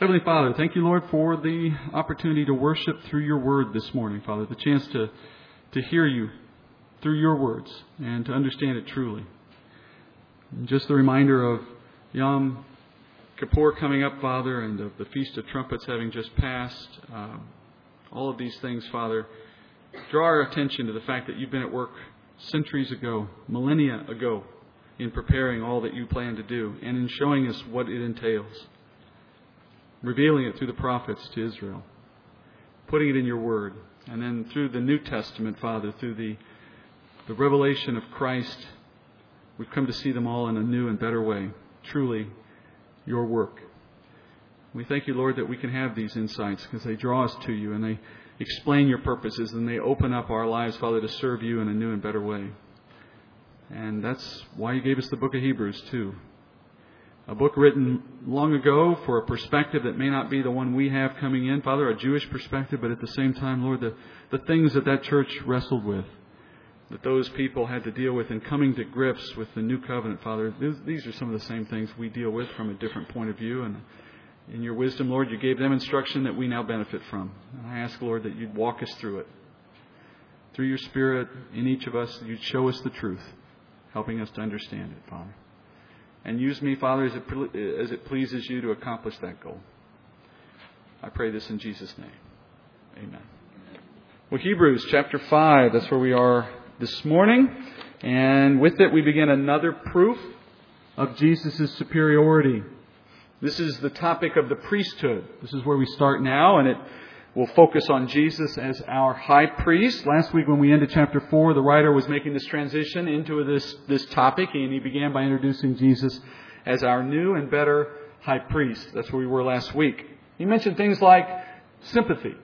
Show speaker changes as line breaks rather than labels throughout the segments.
Heavenly Father, thank you, Lord, for the opportunity to worship through your word this morning, Father, the chance to, to hear you through your words and to understand it truly. And just the reminder of Yom Kippur coming up, Father, and of the Feast of Trumpets having just passed. Uh, all of these things, Father, draw our attention to the fact that you've been at work centuries ago, millennia ago, in preparing all that you plan to do and in showing us what it entails, revealing it through the prophets to Israel, putting it in your word, and then through the New Testament, Father, through the, the revelation of Christ, we've come to see them all in a new and better way. Truly, your work. We thank you, Lord, that we can have these insights because they draw us to you and they explain your purposes and they open up our lives, Father, to serve you in a new and better way. And that's why you gave us the book of Hebrews, too. A book written long ago for a perspective that may not be the one we have coming in, Father, a Jewish perspective, but at the same time, Lord, the, the things that that church wrestled with, that those people had to deal with in coming to grips with the new covenant, Father, these these are some of the same things we deal with from a different point of view. And in your wisdom, Lord, you gave them instruction that we now benefit from. And I ask, Lord, that you'd walk us through it. Through your Spirit in each of us, you'd show us the truth helping us to understand it, Father. And use me, Father, as it, eh, as it pleases you to accomplish that goal. I pray this in Jesus' name. Amen. Well, Hebrews chapter 5, that's where we are this morning. And with it, we begin another proof of Jesus' superiority. This is the topic of the priesthood. This is where we start now, and it We'll focus on Jesus as our high priest. Last week when we ended chapter 4, the writer was making this transition into this, this topic, and he began by introducing Jesus as our new and better high priest. That's where we were last week. He mentioned things like sympathy,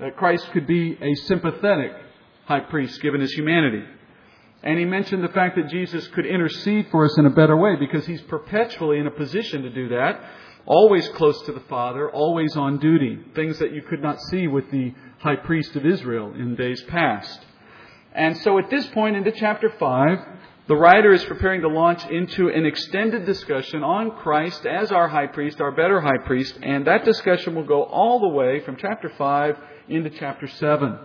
that Christ could be a sympathetic high priest given his humanity. And he mentioned the fact that Jesus could intercede for us in a better way because he's perpetually in a position to do that always close to the Father, always on duty, things that you could not see with the high priest of Israel in days past. And so at this point into chapter 5, the writer is preparing to launch into an extended discussion on Christ as our high priest, our better high priest, and that discussion will go all the way from chapter 5 into chapter 7.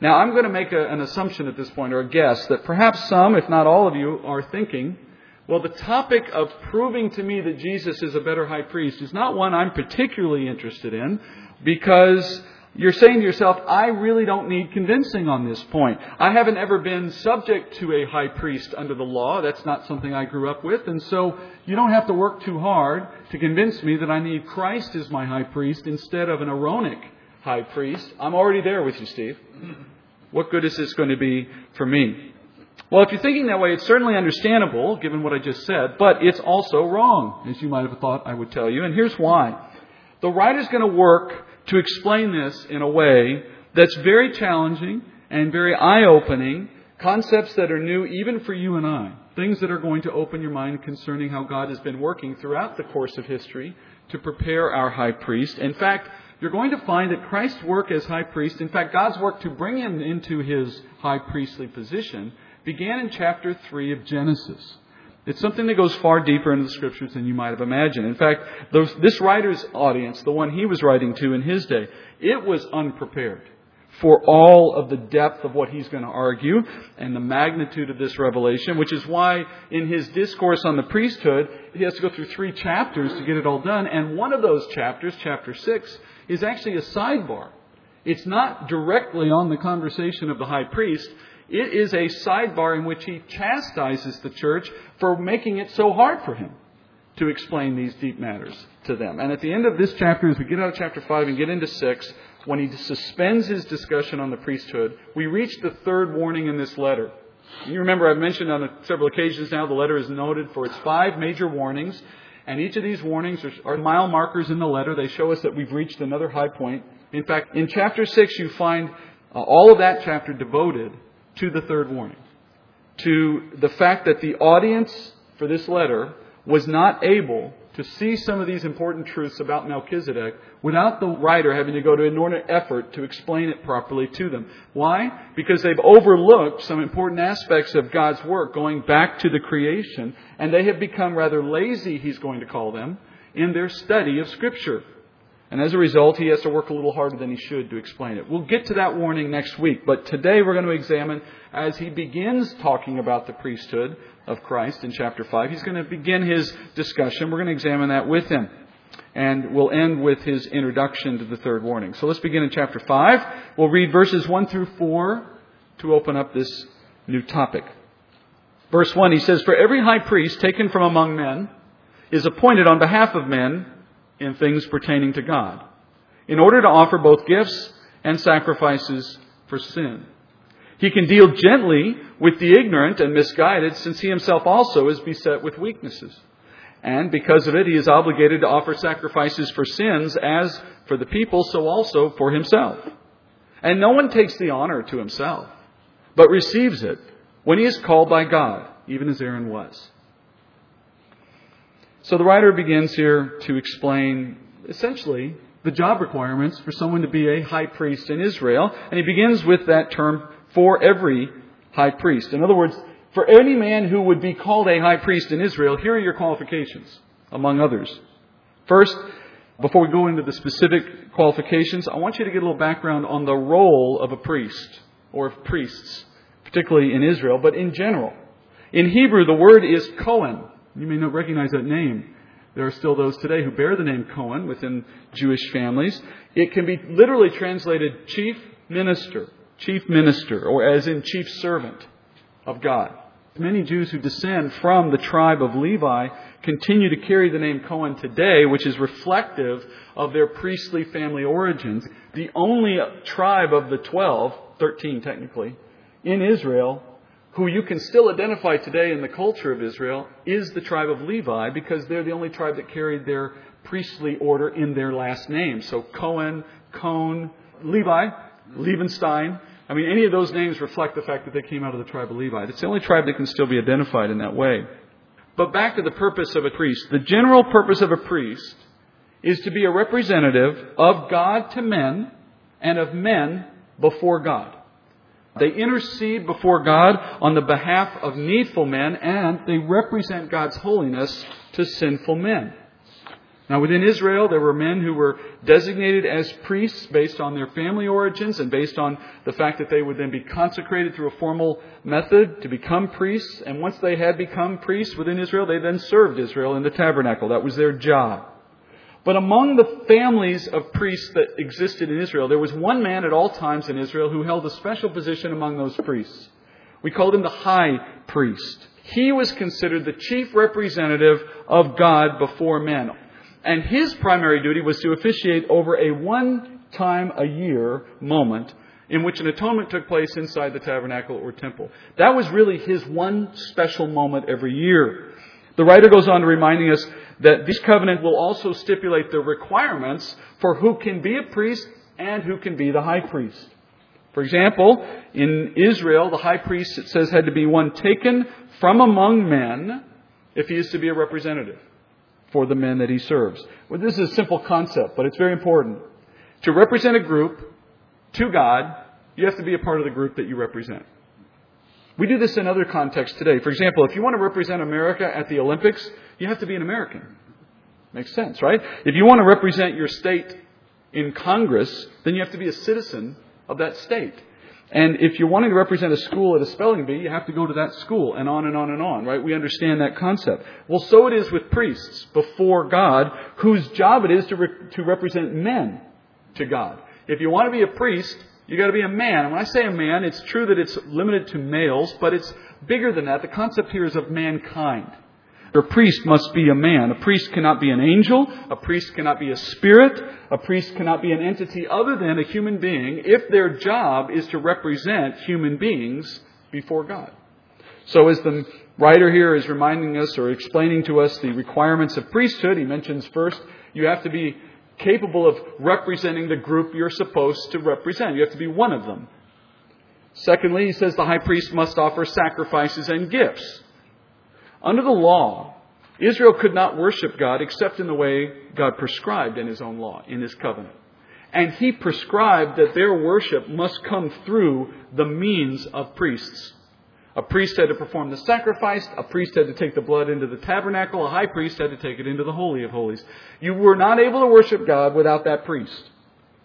Now, I'm going to make a, an assumption at this point, or a guess, that perhaps some, if not all of you, are thinking well, the topic of proving to me that Jesus is a better high priest is not one I'm particularly interested in because you're saying to yourself, I really don't need convincing on this point. I haven't ever been subject to a high priest under the law. That's not something I grew up with. And so you don't have to work too hard to convince me that I need Christ as my high priest instead of an Aaronic high priest. I'm already there with you, Steve. What good is this going to be for me? Well, if you're thinking that way, it's certainly understandable, given what I just said, but it's also wrong, as you might have thought I would tell you. And here's why. The writer's going to work to explain this in a way that's very challenging and very eye opening, concepts that are new even for you and I, things that are going to open your mind concerning how God has been working throughout the course of history to prepare our high priest. In fact, you're going to find that Christ's work as high priest, in fact, God's work to bring him into his high priestly position, began in chapter 3 of Genesis. It's something that goes far deeper into the scriptures than you might have imagined. In fact, this writer's audience, the one he was writing to in his day, it was unprepared for all of the depth of what he's going to argue and the magnitude of this revelation, which is why in his discourse on the priesthood, he has to go through three chapters to get it all done. And one of those chapters, chapter 6, is actually a sidebar. It's not directly on the conversation of the high priest. It is a sidebar in which he chastises the church for making it so hard for him to explain these deep matters to them. And at the end of this chapter, as we get out of chapter 5 and get into 6, when he suspends his discussion on the priesthood, we reach the third warning in this letter. You remember I've mentioned on several occasions now the letter is noted for its five major warnings. And each of these warnings are mile markers in the letter. They show us that we've reached another high point. In fact, in chapter 6, you find uh, all of that chapter devoted to the third warning, to the fact that the audience for this letter was not able to see some of these important truths about Melchizedek without the writer having to go to an inordinate effort to explain it properly to them. Why? Because they've overlooked some important aspects of God's work going back to the creation, and they have become rather lazy, he's going to call them, in their study of Scripture. And as a result, he has to work a little harder than he should to explain it. We'll get to that warning next week, but today we're going to examine, as he begins talking about the priesthood of Christ in chapter 5, he's going to begin his discussion. We're going to examine that with him. And we'll end with his introduction to the third warning. So let's begin in chapter 5. We'll read verses 1 through 4 to open up this new topic. Verse 1, he says, For every high priest taken from among men is appointed on behalf of men in things pertaining to God, in order to offer both gifts and sacrifices for sin. He can deal gently with the ignorant and misguided, since he himself also is beset with weaknesses. And because of it, he is obligated to offer sacrifices for sins as for the people, so also for himself. And no one takes the honor to himself, but receives it when he is called by God, even as Aaron was. So the writer begins here to explain essentially the job requirements for someone to be a high priest in Israel. And he begins with that term, for every high priest. In other words, for any man who would be called a high priest in Israel, here are your qualifications, among others. First, before we go into the specific qualifications, I want you to get a little background on the role of a priest, or of priests, particularly in Israel, but in general. In Hebrew, the word is Cohen. You may not recognize that name. There are still those today who bear the name Cohen within Jewish families. It can be literally translated chief minister, chief minister, or as in chief servant of God. Many Jews who descend from the tribe of Levi continue to carry the name Cohen today, which is reflective of their priestly family origins. The only tribe of the 12, 13 technically, in Israel who you can still identify today in the culture of Israel, is the tribe of Levi because they're the only tribe that carried their priestly order in their last name. So Cohen, Cohn, Levi, Levenstein. I mean, any of those names reflect the fact that they came out of the tribe of Levi. It's the only tribe that can still be identified in that way. But back to the purpose of a priest. The general purpose of a priest is to be a representative of God to men and of men before God. They intercede before God on the behalf of needful men, and they represent God's holiness to sinful men. Now, within Israel, there were men who were designated as priests based on their family origins and based on the fact that they would then be consecrated through a formal method to become priests. And once they had become priests within Israel, they then served Israel in the tabernacle. That was their job. But among the families of priests that existed in Israel, there was one man at all times in Israel who held a special position among those priests. We called him the high priest. He was considered the chief representative of God before men. And his primary duty was to officiate over a one time a year moment in which an atonement took place inside the tabernacle or temple. That was really his one special moment every year. The writer goes on to reminding us that this covenant will also stipulate the requirements for who can be a priest and who can be the high priest. For example, in Israel, the high priest, it says, had to be one taken from among men if he is to be a representative for the men that he serves. Well, this is a simple concept, but it's very important. To represent a group to God, you have to be a part of the group that you represent. We do this in other contexts today. For example, if you want to represent America at the Olympics, you have to be an American. Makes sense, right? If you want to represent your state in Congress, then you have to be a citizen of that state. And if you're wanting to represent a school at a spelling bee, you have to go to that school, and on and on and on, right? We understand that concept. Well, so it is with priests before God, whose job it is to, re- to represent men to God. If you want to be a priest, you got to be a man. And when I say a man, it's true that it's limited to males, but it's bigger than that. The concept here is of mankind. A priest must be a man. A priest cannot be an angel. A priest cannot be a spirit. A priest cannot be an entity other than a human being if their job is to represent human beings before God. So as the writer here is reminding us or explaining to us the requirements of priesthood, he mentions first you have to be capable of representing the group you're supposed to represent. You have to be one of them. Secondly, he says the high priest must offer sacrifices and gifts. Under the law, Israel could not worship God except in the way God prescribed in His own law, in His covenant. And He prescribed that their worship must come through the means of priests. A priest had to perform the sacrifice. A priest had to take the blood into the tabernacle. A high priest had to take it into the Holy of Holies. You were not able to worship God without that priest.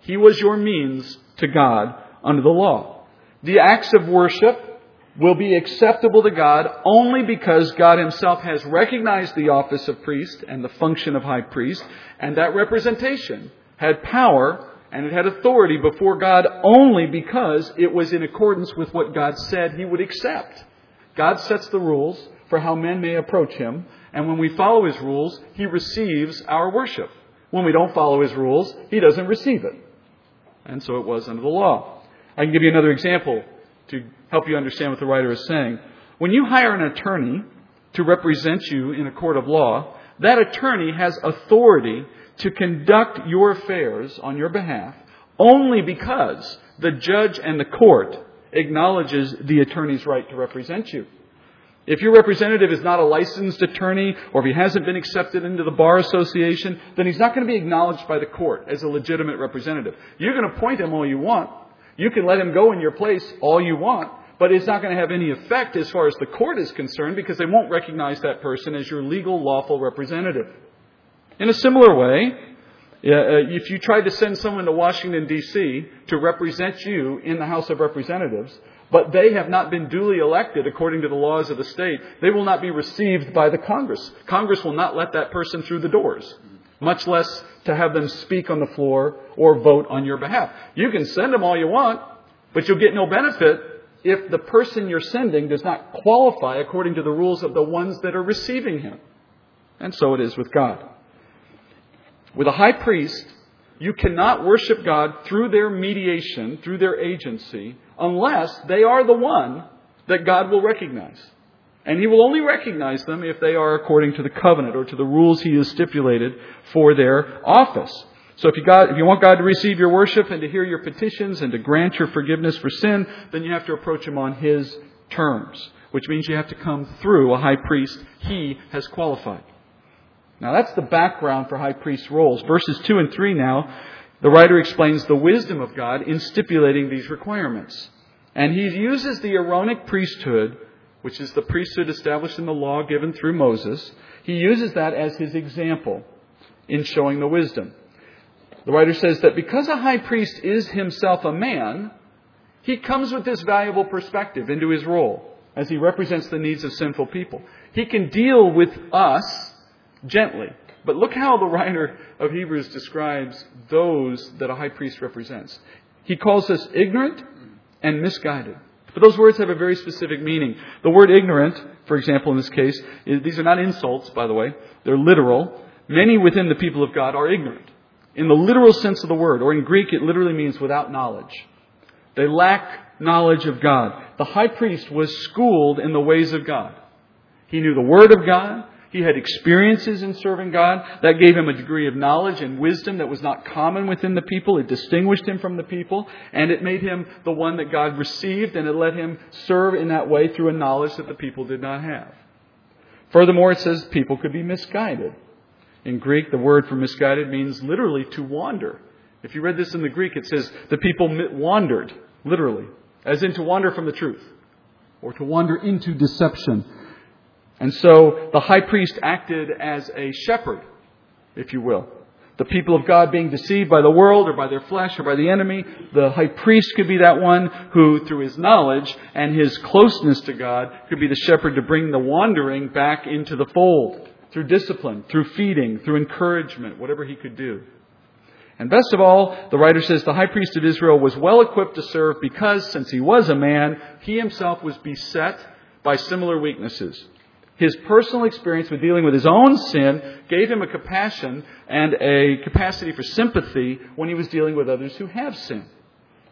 He was your means to God under the law. The acts of worship will be acceptable to God only because God Himself has recognized the office of priest and the function of high priest, and that representation had power and it had authority before God only because it was in accordance with what God said He would accept. God sets the rules for how men may approach Him, and when we follow His rules, He receives our worship. When we don't follow His rules, He doesn't receive it. And so it was under the law. I can give you another example to help you understand what the writer is saying. When you hire an attorney to represent you in a court of law, that attorney has authority to conduct your affairs on your behalf only because the judge and the court acknowledges the attorney's right to represent you. If your representative is not a licensed attorney or if he hasn't been accepted into the bar association, then he's not going to be acknowledged by the court as a legitimate representative. Going to appoint him all you want. You can let him go in your place all you want, but it's not going to have any effect as far as the court is concerned because they won't recognize that person as your legal, lawful representative. In a similar way, uh, if you tried to send someone to Washington, D.C. to represent you in the House of Representatives, but they have not been duly elected according to the laws of the state, they will not be received by the Congress. Congress will not let that person through the doors, much less to have them speak on the floor or vote on your behalf. You can send them all you want, but you'll get no benefit if the person you're sending does not qualify according to the rules of the ones that are receiving him. And so it is with God. With a high priest, you cannot worship God through their mediation, through their agency, unless they are the one that God will recognize. And He will only recognize them if they are according to the covenant or to the rules He has stipulated for their office. So if you, if you want God to receive your worship and to hear your petitions and to grant your forgiveness for sin, then you have to approach Him on His terms, which means you have to come through a high priest He has qualified. Now that's the background for high priest roles. Verses 2 and 3 now, the writer explains the wisdom of God in stipulating these requirements. And he uses the Aaronic priesthood, which is the priesthood established in the law given through Moses, he uses that as his example in showing the wisdom. The writer says that because a high priest is himself a man, he comes with this valuable perspective into his role as he represents the needs of sinful people. He can deal with us gently. But look how the writer of Hebrews describes those that a high priest represents. He calls us ignorant and misguided. But those words have a very specific meaning. The word ignorant, for example, in this case, these are not insults, by the way. They're literal. Many within the people of God are ignorant. In the literal sense of the word, or in Greek, it literally means without knowledge. They lack knowledge of God. The high priest was schooled in the ways of God. He knew the Word of God. He had experiences in serving God. That gave him a degree of knowledge and wisdom that was not common within the people. It distinguished him from the people, and it made him the one that God received, and it let him serve in that way through a knowledge that the people did not have. Furthermore, it says people could be misguided. In Greek, the word for misguided means literally to wander. If you read this in the Greek, it says the people wandered, literally, as in to wander from the truth, or to wander into deception. And so the high priest acted as a shepherd, if you will. The people of God being deceived by the world or by their flesh or by the enemy, the high priest could be that one who, through his knowledge and his closeness to God, could be the shepherd to bring the wandering back into the fold through discipline, through feeding, through encouragement, whatever he could do. And best of all, the writer says the high priest of Israel was well equipped to serve because, since he was a man, he himself was beset by similar weaknesses. His personal experience with dealing with his own sin gave him a compassion and a capacity for sympathy when he was dealing with others who have sin.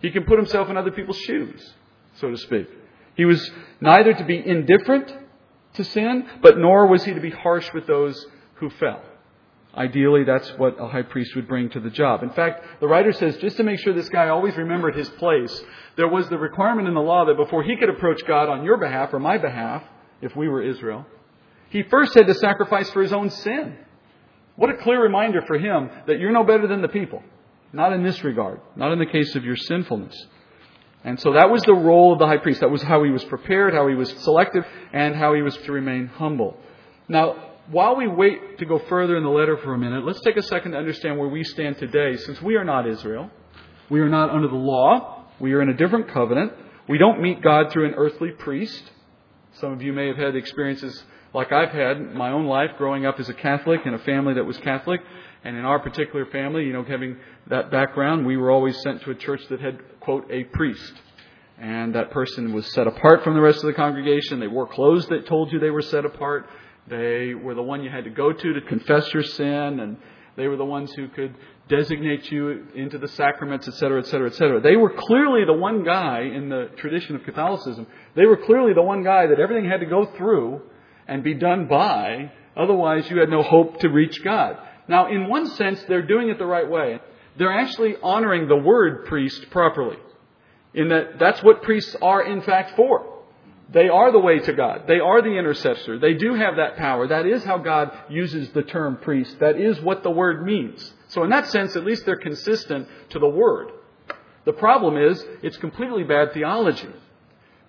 He can put himself in other people's shoes, so to speak. He was neither to be indifferent to sin, but nor was he to be harsh with those who fell. Ideally, that's what a high priest would bring to the job. In fact, the writer says just to make sure this guy always remembered his place, there was the requirement in the law that before he could approach God on your behalf or my behalf, if we were Israel, he first had to sacrifice for his own sin. What a clear reminder for him that you're no better than the people. Not in this regard, not in the case of your sinfulness. And so that was the role of the high priest. That was how he was prepared, how he was selected, and how he was to remain humble. Now, while we wait to go further in the letter for a minute, let's take a second to understand where we stand today. Since we are not Israel, we are not under the law, we are in a different covenant. We don't meet God through an earthly priest. Some of you may have had experiences like I've had my own life growing up as a Catholic in a family that was Catholic. And in our particular family, you know, having that background, we were always sent to a church that had, quote, a priest. And that person was set apart from the rest of the congregation. They wore clothes that told you they were set apart. They were the one you had to go to to confess your sin. And they were the ones who could designate you into the sacraments, etc., etc., etc. They were clearly the one guy in the tradition of Catholicism. They were clearly the one guy that everything had to go through and be done by. Otherwise, you had no hope to reach God. Now, in one sense, they're doing it the right way. They're actually honoring the word priest properly. In that that's what priests are in fact for. They are the way to God. They are the intercessor. They do have that power. That is how God uses the term priest. That is what the word means. So in that sense, at least they're consistent to the word. The problem is, it's completely bad theology.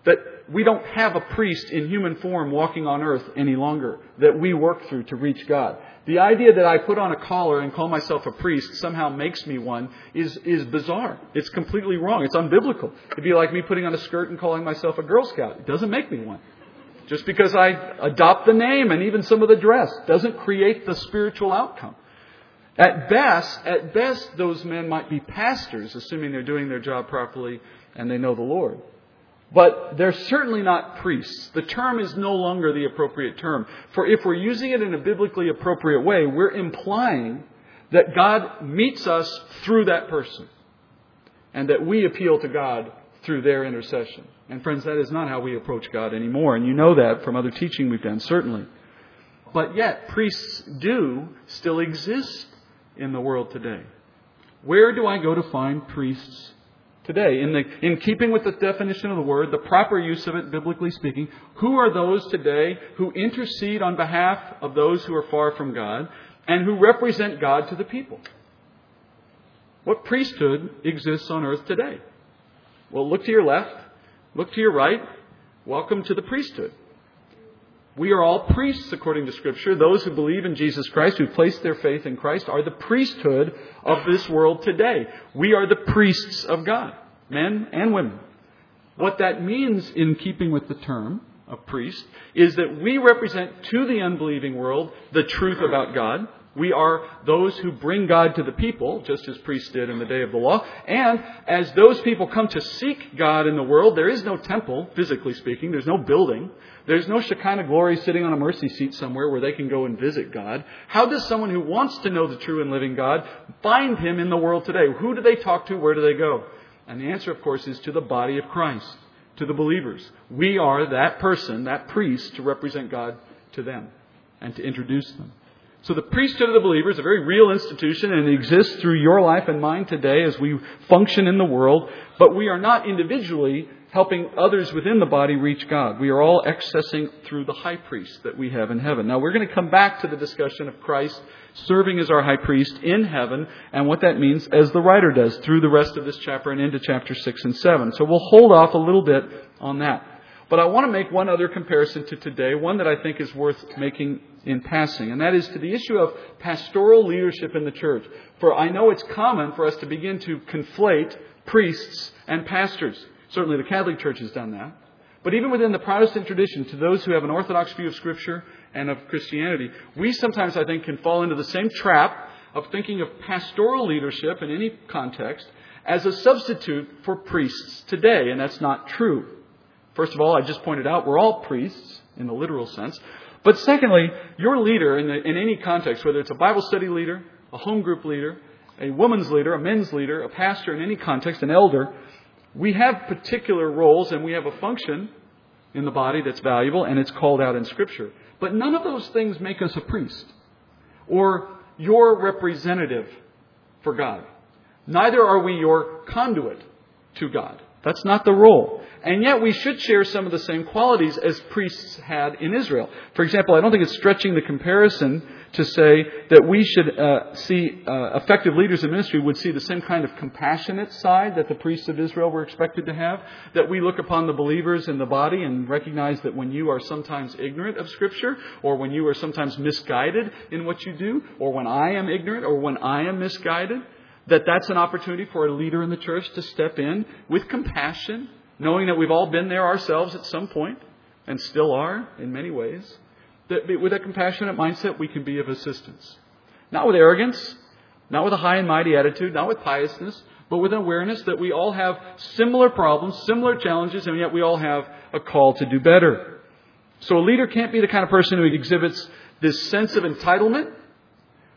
That we don't have a priest in human form walking on earth any longer that we work through to reach God. The idea that I put on a collar and call myself a priest somehow makes me one is, is bizarre. It's completely wrong. It's unbiblical. It'd be like me putting on a skirt and calling myself a Girl Scout. It doesn't make me one. Just because I adopt the name and even some of the dress doesn't create the spiritual outcome. At best, at best, those men might be pastors, assuming they're doing their job properly and they know the Lord. But they're certainly not priests. The term is no longer the appropriate term. For if we're using it in a biblically appropriate way, we're implying that God meets us through that person. And that we appeal to God through their intercession. And friends, that is not how we approach God anymore. And you know that from other teaching we've done, certainly. But yet, priests do still exist in the world today. Where do I go to find priests today. In, the, in keeping with the definition of the word, the proper use of it, biblically speaking, who are those today who intercede on behalf of those who are far from God and who represent God to the people? What priesthood exists on earth today? Well, look to your left, look to your right. Welcome to the priesthood. We are all priests according to Scripture. Those who believe in Jesus Christ, who place their faith in Christ, are the priesthood of this world today. We are the priests of God, men and women. What that means, in keeping with the term of priest, is that we represent to the unbelieving world the truth about God. We are those who bring God to the people, just as priests did in the day of the law. And as those people come to seek God in the world, there is no temple, physically speaking. There's no building. There's no Shekinah glory sitting on a mercy seat somewhere where they can go and visit God. How does someone who wants to know the true and living God find Him in the world today? Who do they talk to? Where do they go? And the answer, of course, is to the body of Christ, to the believers. We are that person, that priest, to represent God to them and to introduce them. So the priesthood of the believer is a very real institution and it exists through your life and mine today as we function in the world, but we are not individually helping others within the body reach God. We are all accessing through the high priest that we have in heaven. Now we're going to come back to the discussion of Christ serving as our high priest in heaven and what that means as the writer does through the rest of this chapter and into chapter 6 and 7. So we'll hold off a little bit on that. But I want to make one other comparison to today, one that I think is worth making in passing, and that is to the issue of pastoral leadership in the church. For I know it's common for us to begin to conflate priests and pastors. Certainly the Catholic Church has done that. But even within the Protestant tradition, to those who have an orthodox view of Scripture and of Christianity, we sometimes, I think, can fall into the same trap of thinking of pastoral leadership in any context as a substitute for priests today, and that's not true. First of all, I just pointed out we're all priests in the literal sense. But secondly, your leader in, the, in any context, whether it's a Bible study leader, a home group leader, a woman's leader, a men's leader, a pastor in any context, an elder, we have particular roles and we have a function in the body that's valuable and it's called out in Scripture. But none of those things make us a priest or your representative for God. Neither are we your conduit to God. That's not the role. And yet we should share some of the same qualities as priests had in Israel. For example, I don't think it's stretching the comparison to say that we should uh, see uh, effective leaders in ministry would see the same kind of compassionate side that the priests of Israel were expected to have. That we look upon the believers in the body and recognize that when you are sometimes ignorant of Scripture, or when you are sometimes misguided in what you do, or when I am ignorant, or when I am misguided, that that's an opportunity for a leader in the church to step in with compassion, knowing that we've all been there ourselves at some point and still are in many ways. That with a compassionate mindset, we can be of assistance. Not with arrogance, not with a high and mighty attitude, not with piousness, but with an awareness that we all have similar problems, similar challenges, and yet we all have a call to do better. So a leader can't be the kind of person who exhibits this sense of entitlement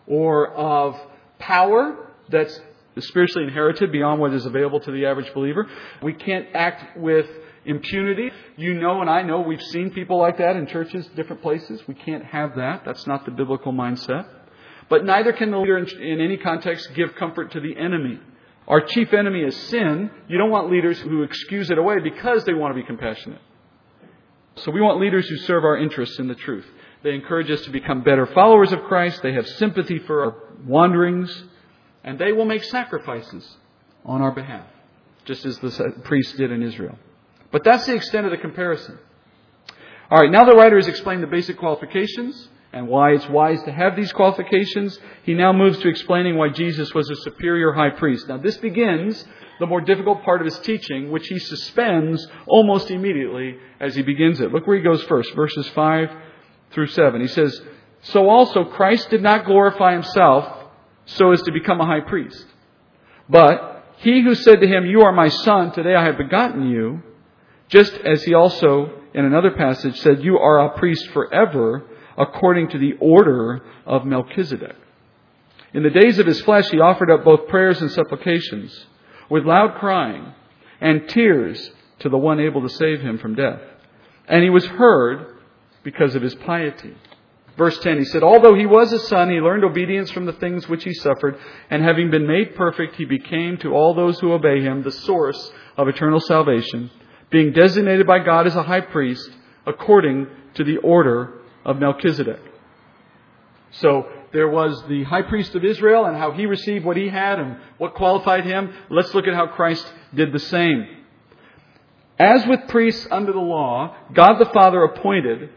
or of power that's spiritually inherited beyond what is available to the average believer. We can't act with impunity. You know and I know we've seen people like that in churches, different places. We can't have that. That's not the biblical mindset. But neither can the leader in any context give comfort to the enemy. Our chief enemy is sin. You don't want leaders who excuse it away because they want to be compassionate. So we want leaders who serve our interests in the truth. They encourage us to become better followers of Christ. They have sympathy for our wanderings and they will make sacrifices on our behalf, just as the priests did in Israel. But that's the extent of the comparison. All right, now the writer has explained the basic qualifications and why it's wise to have these qualifications. He now moves to explaining why Jesus was a superior high priest. Now, this begins the more difficult part of his teaching, which he suspends almost immediately as he begins it. Look where he goes first, verses 5 through 7. He says, So also Christ did not glorify himself so as to become a high priest. But he who said to him, You are my son, today I have begotten you, just as he also in another passage said, You are a priest forever, according to the order of Melchizedek. In the days of his flesh, he offered up both prayers and supplications, with loud crying and tears to the one able to save him from death. And he was heard because of his piety. Verse 10, he said, Although he was a son, he learned obedience from the things which he suffered, and having been made perfect, he became to all those who obey him the source of eternal salvation, being designated by God as a high priest according to the order of Melchizedek. So there was the high priest of Israel and how he received what he had and what qualified him. Let's look at how Christ did the same. As with priests under the law, God the Father appointed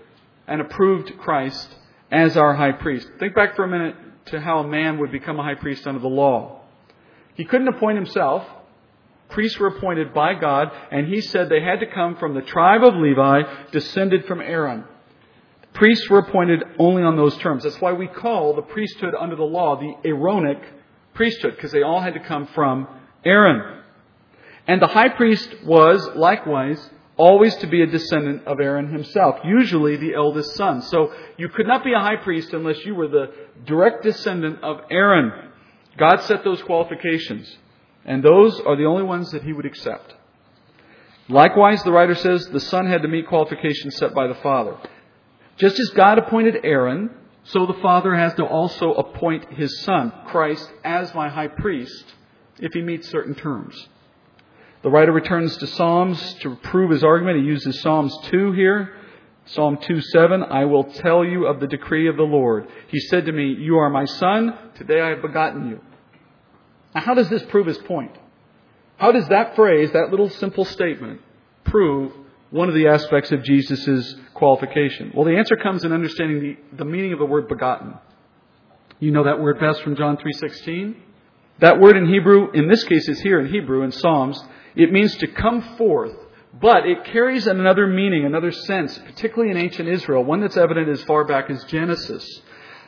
and approved Christ as our high priest. Think back for a minute to how a man would become a high priest under the law. He couldn't appoint himself. Priests were appointed by God, and he said they had to come from the tribe of Levi, descended from Aaron. Priests were appointed only on those terms. That's why we call the priesthood under the law the Aaronic priesthood, because they all had to come from Aaron. And the high priest was likewise always to be a descendant of Aaron himself, usually the eldest son. So you could not be a high priest unless you were the direct descendant of Aaron. God set those qualifications, and those are the only ones that he would accept. Likewise, the writer says the son had to meet qualifications set by the father. Just as God appointed Aaron, so the father has to also appoint his son, Christ, as my high priest if he meets certain terms. The writer returns to Psalms to prove his argument. He uses Psalms 2 here. Psalm 2 7, I will tell you of the decree of the Lord. He said to me, You are my son, today I have begotten you. Now, how does this prove his point? How does that phrase, that little simple statement, prove one of the aspects of Jesus' qualification? Well, the answer comes in understanding the, the meaning of the word begotten. You know that word best from John 3.16? That word in Hebrew, in this case is here in Hebrew in Psalms, it means to come forth, but it carries another meaning, another sense, particularly in ancient Israel, one that's evident as far back as Genesis.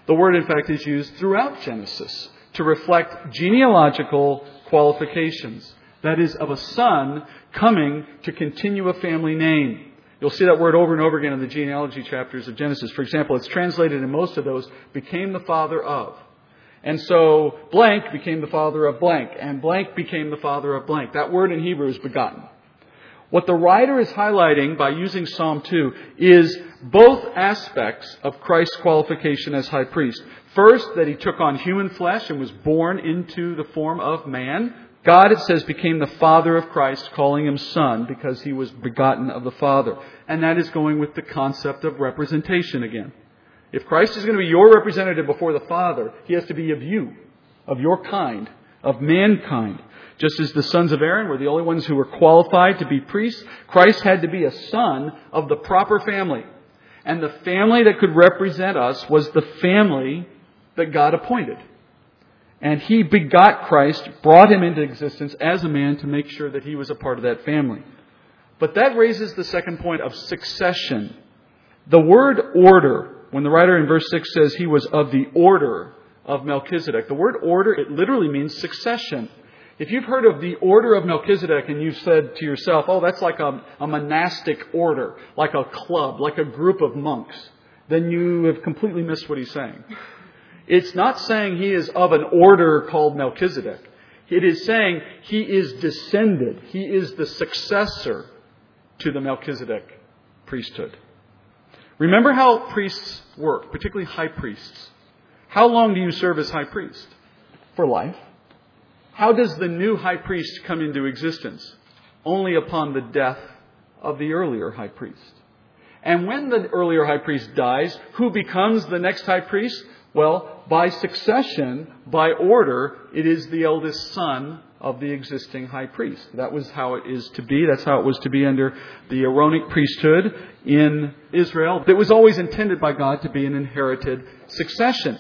The word, in fact, is used throughout Genesis to reflect genealogical qualifications. That is, of a son coming to continue a family name. You'll see that word over and over again in the genealogy chapters of Genesis. For example, it's translated in most of those, became the father of. And so blank became the father of blank, and blank became the father of blank. That word in Hebrew is begotten. What the writer is highlighting by using Psalm 2 is both aspects of Christ's qualification as high priest. First, that he took on human flesh and was born into the form of man, God, it says, became the Father of Christ, calling him Son because he was begotten of the Father. And that is going with the concept of representation again. If Christ is going to be your representative before the Father, he has to be of you, of your kind, of mankind. Just as the sons of Aaron were the only ones who were qualified to be priests, Christ had to be a son of the proper family. And the family that could represent us was the family that God appointed. And he begot Christ, brought him into existence as a man to make sure that he was a part of that family. But that raises the second point of succession. The word order, when the writer in verse 6 says he was of the order of Melchizedek, the word order, it literally means succession. If you've heard of the order of Melchizedek and you've said to yourself, oh, that's like a, a monastic order, like a club, like a group of monks, then you have completely missed what he's saying. It's not saying he is of an order called Melchizedek. It is saying he is descended. He is the successor to the Melchizedek priesthood. Remember how priests work, particularly high priests. How long do you serve as high priest? For life. How does the new high priest come into existence? Only upon the death of the earlier high priest. And when the earlier high priest dies, who becomes the next high priest? Well, by succession, by order, it is the eldest son of the existing high priest. That was how it is to be. That's how it was to be under the Aaronic priesthood in Israel. It was always intended by God to be an inherited succession.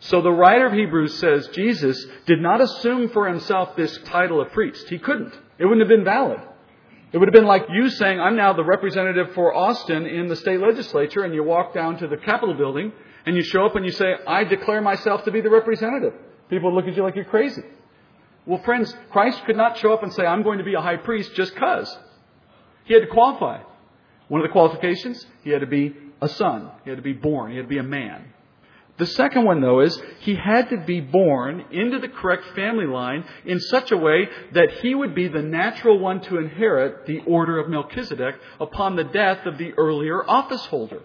So the writer of Hebrews says Jesus did not assume for himself this title of priest. He couldn't. It wouldn't have been valid. It would have been like you saying, I'm now the representative for Austin in the state legislature, and you walk down to the Capitol building and you show up and you say, I declare myself to be the representative. People look at you like you're crazy. Well, friends, Christ could not show up and say, I'm going to be a high priest just because. He had to qualify. One of the qualifications, he had to be a son. He had to be born. He had to be a man. The second one, though, is he had to be born into the correct family line in such a way that he would be the natural one to inherit the order of Melchizedek upon the death of the earlier office holder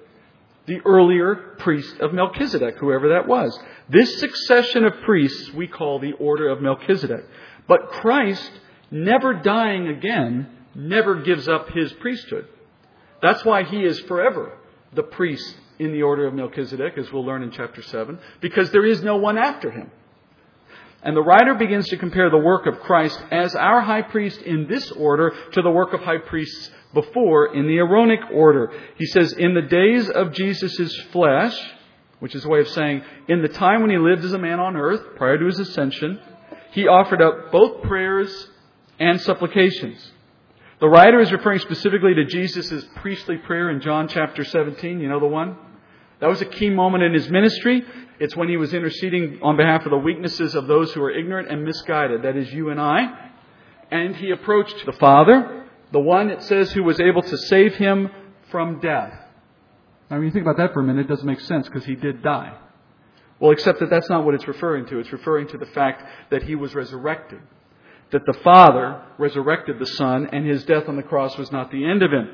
the earlier priest of Melchizedek, whoever that was. This succession of priests we call the order of Melchizedek. But Christ, never dying again, never gives up his priesthood. That's why he is forever the priest in the order of Melchizedek, as we'll learn in chapter 7, because there is no one after him. And the writer begins to compare the work of Christ as our high priest in this order to the work of high priests before in the Aaronic order. He says, in the days of Jesus' flesh, which is a way of saying, in the time when he lived as a man on earth, prior to his ascension, he offered up both prayers and supplications. The writer is referring specifically to Jesus' priestly prayer in John chapter 17. You know the one? That was a key moment in his ministry. It's when he was interceding on behalf of the weaknesses of those who are ignorant and misguided. That is you and I. And he approached the Father the one, it says, who was able to save him from death. Now, when you think about that for a minute, it doesn't make sense because he did die. Well, except that that's not what it's referring to. It's referring to the fact that he was resurrected. That the Father resurrected the Son, and his death on the cross was not the end of him.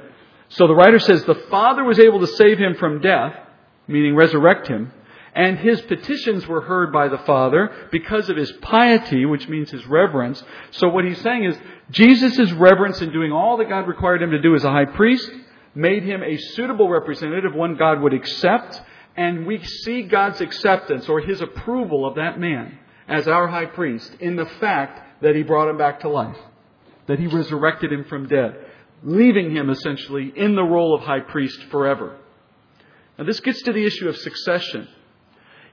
So the writer says the Father was able to save him from death, meaning resurrect him, and his petitions were heard by the Father because of his piety, which means his reverence. So what he's saying is Jesus' reverence in doing all that God required him to do as a high priest made him a suitable representative, one God would accept, and we see God's acceptance or his approval of that man as our high priest in the fact that he brought him back to life, that he resurrected him from dead, leaving him essentially in the role of high priest forever. Now this gets to the issue of succession.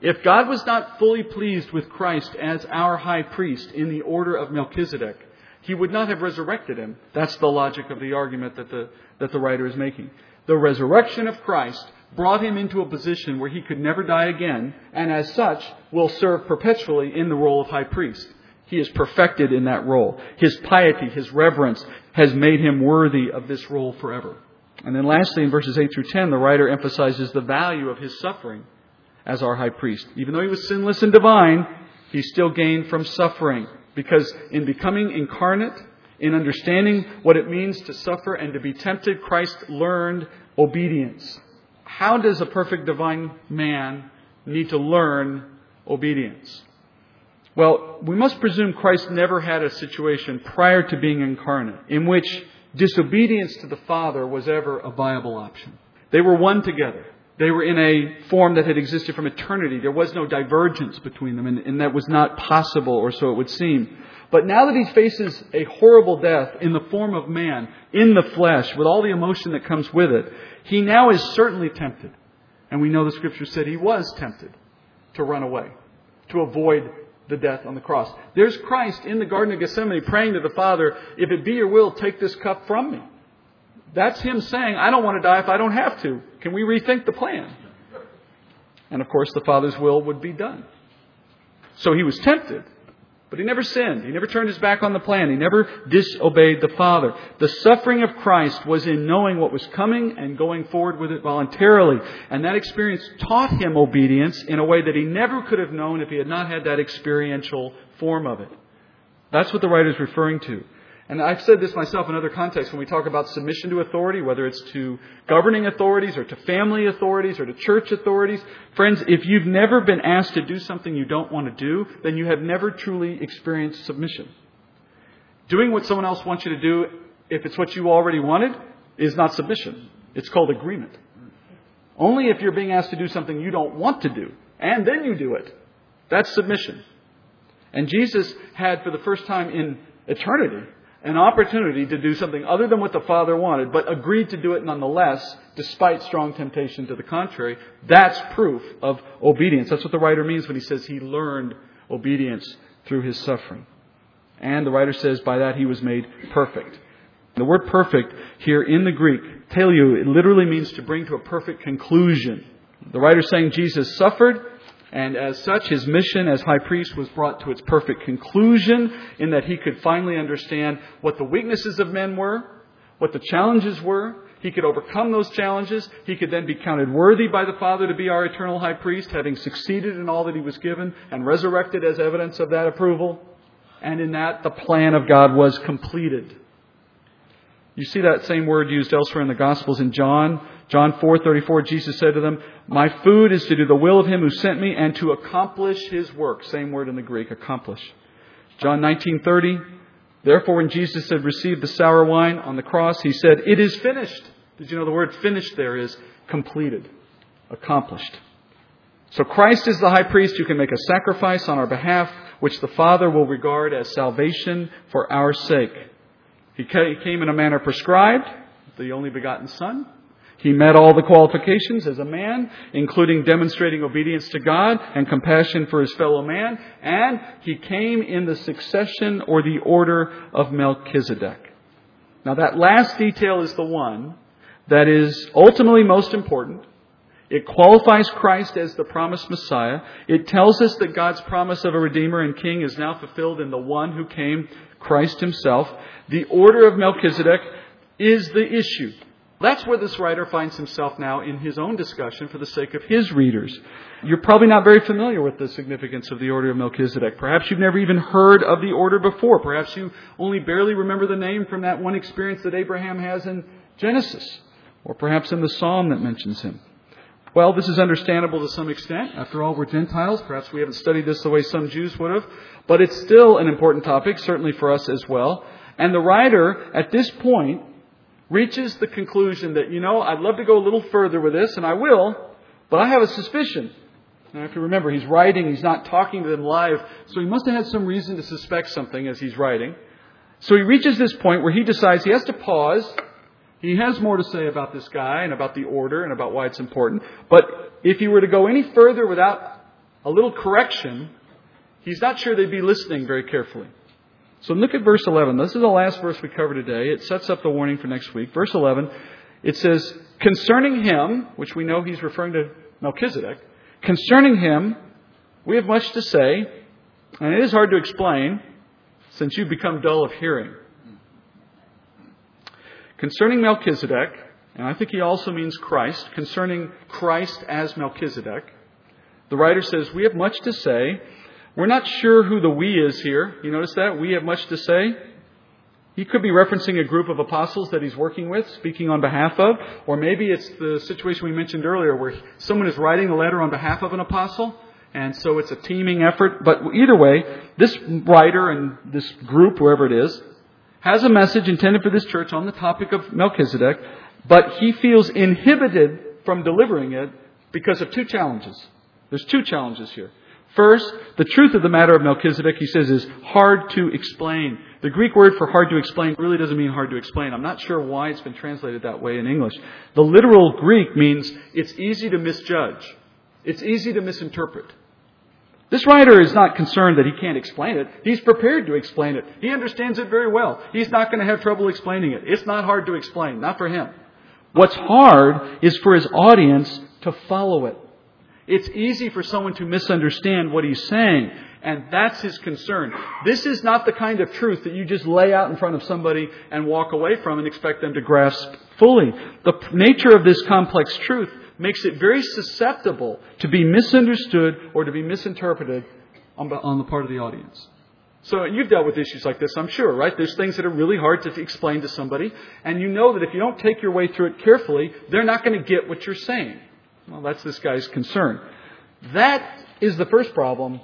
If God was not fully pleased with Christ as our high priest in the order of Melchizedek, he would not have resurrected him. That's the logic of the argument that the, that the writer is making. The resurrection of Christ brought him into a position where he could never die again, and as such will serve perpetually in the role of high priest. He is perfected in that role. His piety, his reverence has made him worthy of this role forever. And then lastly, in verses 8 through 10, the writer emphasizes the value of his suffering as our high priest. Even though he was sinless and divine, he still gained from suffering. Because in becoming incarnate, in understanding what it means to suffer and to be tempted, Christ learned obedience. How does a perfect divine man need to learn obedience? Well, we must presume Christ never had a situation prior to being incarnate in which disobedience to the Father was ever a viable option. They were one together. They were in a form that had existed from eternity. There was no divergence between them, and, and, that was not possible, or so it would seem. But now that he faces a horrible death in the form of man, in the flesh, with all the emotion that comes with it, he now is certainly tempted. And we know the scripture said he was tempted to run away, to avoid the death on the cross. There's Christ in the Garden of Gethsemane praying to the Father, if it be your will, take this cup from me. That's him saying, I don't want to die if I don't have to. Can we rethink the plan? And of course, the Father's will would be done. So he was tempted, but he never sinned. He never turned his back on the plan. He never disobeyed the Father. The suffering of Christ was in knowing what was coming and going forward with it voluntarily. And that experience taught him obedience in a way that he never could have known if he had not had that experiential form of it. That's what the writer is referring to. And I've said this myself in other contexts when we talk about submission to authority, whether it's to governing authorities or to family authorities or to church authorities. Friends, if you've never been asked to do something you don't want to do, then you have never truly experienced submission. Doing what someone else wants you to do, if it's what you already wanted, is not submission. It's called agreement. Only if you're being asked to do something you don't want to do, and then you do it. That's submission. And Jesus had, for the first time in eternity, an opportunity to do something other than what the Father wanted, but agreed to do it nonetheless, despite strong temptation to the contrary, that's proof of obedience. That's what the writer means when he says he learned obedience through his suffering. And the writer says by that he was made perfect. The word perfect here in the Greek, teleu, it literally means to bring to a perfect conclusion. The writer saying Jesus suffered and as such, his mission as high priest was brought to its perfect conclusion in that he could finally understand what the weaknesses of men were, what the challenges were. He could overcome those challenges. He could then be counted worthy by the Father to be our eternal high priest, having succeeded in all that he was given and resurrected as evidence of that approval. And in that, the plan of God was completed. You see that same word used elsewhere in the Gospels in John John 4:34 Jesus said to them, "My food is to do the will of him who sent me and to accomplish his work." Same word in the Greek, accomplish. John 19:30, therefore when Jesus had received the sour wine on the cross, he said, "It is finished." Did you know the word finished there is completed, accomplished. So Christ is the high priest who can make a sacrifice on our behalf, which the Father will regard as salvation for our sake. He came in a manner prescribed, the only begotten Son. He met all the qualifications as a man, including demonstrating obedience to God and compassion for his fellow man, and he came in the succession or the order of Melchizedek. Now that last detail is the one that is ultimately most important. It qualifies Christ as the promised Messiah. It tells us that God's promise of a Redeemer and King is now fulfilled in the one who came, Christ himself. The order of Melchizedek is the issue. That's where this writer finds himself now in his own discussion for the sake of his readers. You're probably not very familiar with the significance of the order of Melchizedek. Perhaps you've never even heard of the order before. Perhaps you only barely remember the name from that one experience that Abraham has in Genesis, or perhaps in the psalm that mentions him. Well, this is understandable to some extent. After all, we're Gentiles. Perhaps we haven't studied this the way some Jews would have. But it's still an important topic, certainly for us as well. And the writer, at this point, reaches the conclusion that, you know, I'd love to go a little further with this, and I will, but I have a suspicion. Now, if you remember, he's writing, he's not talking to them live, so he must have had some reason to suspect something as he's writing. So he reaches this point where he decides he has to pause. He has more to say about this guy and about the order and about why it's important. But if he were to go any further without a little correction, he's not sure they'd be listening very carefully. So look at verse 11. This is the last verse we cover today. It sets up the warning for next week. Verse 11, it says, Concerning him, which we know he's referring to Melchizedek, concerning him, we have much to say, and it is hard to explain since you've become dull of hearing. Concerning Melchizedek, and I think he also means Christ, concerning Christ as Melchizedek, the writer says, We have much to say, we're not sure who the we is here. You notice that? We have much to say. He could be referencing a group of apostles that he's working with, speaking on behalf of, or maybe it's the situation we mentioned earlier where someone is writing a letter on behalf of an apostle, And so it's a teaming effort. But either way, this writer and this group, whoever it is, has a message intended for this church on the topic of Melchizedek, but he feels inhibited from delivering it because of two challenges. There's two challenges here. First, the truth of the matter of Melchizedek, he says, is hard to explain. The Greek word for hard to explain really doesn't mean hard to explain. I'm not sure why it's been translated that way in English. The literal Greek means it's easy to misjudge. It's easy to misinterpret. This writer is not concerned that he can't explain it. He's prepared to explain it. He understands it very well. He's not going to have trouble explaining it. It's not hard to explain, not for him. What's hard is for his audience to follow it. It's easy for someone to misunderstand what he's saying, and that's his concern. This is not the kind of truth that you just lay out in front of somebody and walk away from and expect them to grasp fully. The nature of this complex truth makes it very susceptible to be misunderstood or to be misinterpreted on the part of the audience. So you've dealt with issues like this, I'm sure, right? There's things that are really hard to explain to somebody, and you know that if you don't take your way through it carefully, they're not going to get what you're saying. Well, that's this guy's concern. That is the first problem,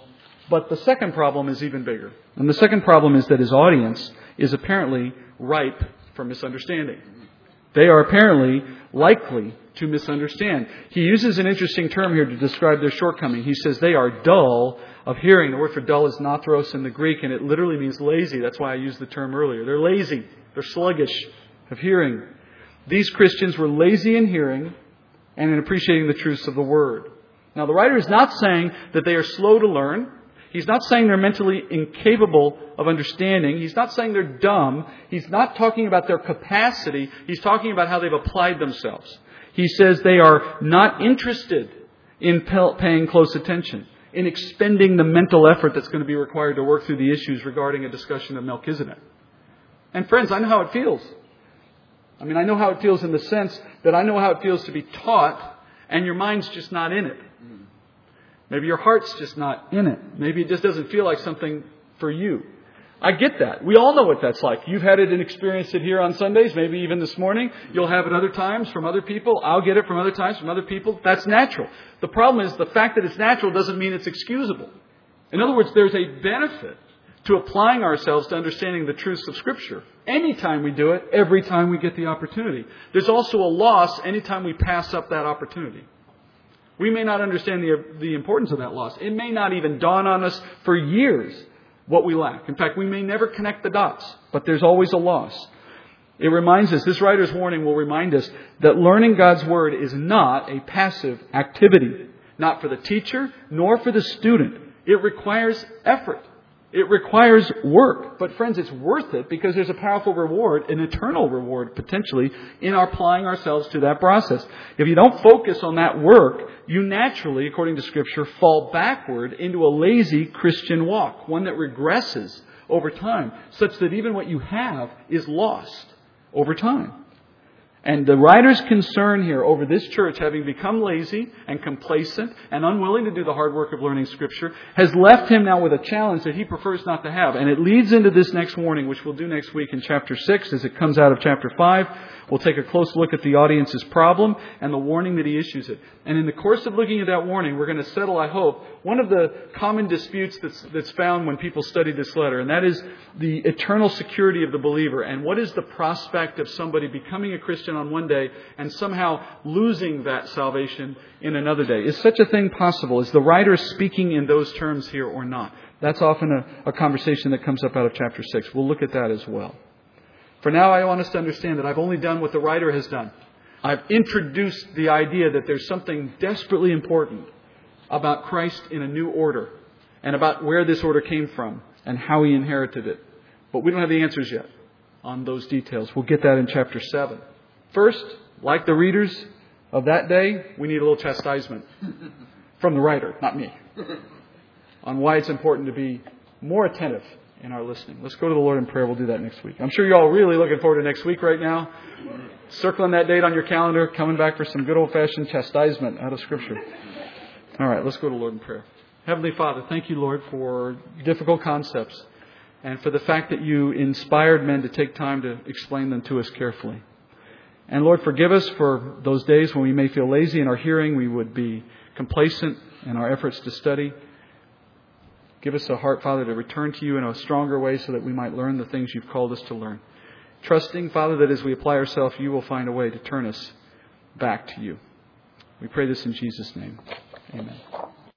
but the second problem is even bigger. And the second problem is that his audience is apparently ripe for misunderstanding. They are apparently likely to misunderstand. He uses an interesting term here to describe their shortcoming. He says they are dull of hearing. The word for dull is nothros in the Greek, and it literally means lazy. That's why I used the term earlier. They're lazy. They're sluggish of hearing. These Christians were lazy in hearing and in appreciating the truths of the Word. Now, the writer is not saying that they are slow to learn. He's not saying they're mentally incapable of understanding. He's not saying they're dumb. He's not talking about their capacity. He's talking about how they've applied themselves. He says they are not interested in paying close attention, in expending the mental effort that's going to be required to work through the issues regarding a discussion of Melchizedek. And friends, I know how it feels. I mean, I know how it feels in the sense that I know how it feels to be taught and your mind's just not in it. Maybe your heart's just not in it. Maybe it just doesn't feel like something for you. I get that. We all know what that's like. You've had it and experienced it here on Sundays, maybe even this morning. You'll have it other times from other people. I'll get it from other times from other people. That's natural. The problem is the fact that it's natural doesn't mean it's excusable. In other words, there's a benefit to applying ourselves to understanding the truths of Scripture. Anytime we do it, every time we get the opportunity. There's also a loss anytime we pass up that opportunity. We may not understand the, the importance of that loss. It may not even dawn on us for years what we lack. In fact, we may never connect the dots, but there's always a loss. It reminds us, this writer's warning will remind us that learning God's Word is not a passive activity, not for the teacher nor for the student. It requires effort. It requires work. But friends, it's worth it because there's a powerful reward, an eternal reward potentially, in applying ourselves to that process. If you don't focus on that work, you naturally, according to Scripture, fall backward into a lazy Christian walk, one that regresses over time, such that even what you have is lost over time. And the writer's concern here over this church having become lazy and complacent and unwilling to do the hard work of learning Scripture has left him now with a challenge that he prefers not to have. And it leads into this next warning, which we'll do next week in chapter 6 as it comes out of chapter 5. We'll take a close look at the audience's problem and the warning that he issues it. And in the course of looking at that warning, we're going to settle, I hope, one of the common disputes that's, that's found when people study this letter, and that is the eternal security of the believer. And what is the prospect of somebody becoming a Christian on one day and somehow losing that salvation in another day? Is such a thing possible? Is the writer speaking in those terms here or not? That's often a, a conversation that comes up out of chapter 6. We'll look at that as well. For now, I want us to understand that I've only done what the writer has done. I've introduced the idea that there's something desperately important about Christ in a new order and about where this order came from and how he inherited it. But we don't have the answers yet on those details. We'll get that in chapter 7. First, like the readers of that day, we need a little chastisement from the writer, not me, on why it's important to be more attentive in our listening. Let's go to the Lord in prayer. We'll do that next week. I'm sure you're all really looking forward to next week right now. Circling that date on your calendar, coming back for some good old fashioned chastisement out of Scripture. All right, let's go to the Lord in prayer. Heavenly Father, thank you, Lord, for difficult concepts and for the fact that you inspired men to take time to explain them to us carefully. And Lord, forgive us for those days when we may feel lazy in our hearing, we would be complacent in our efforts to study. Give us a heart, Father, to return to you in a stronger way so that we might learn the things you've called us to learn. Trusting, Father, that as we apply ourselves, you will find a way to turn us back to you. We pray this in Jesus' name. Amen.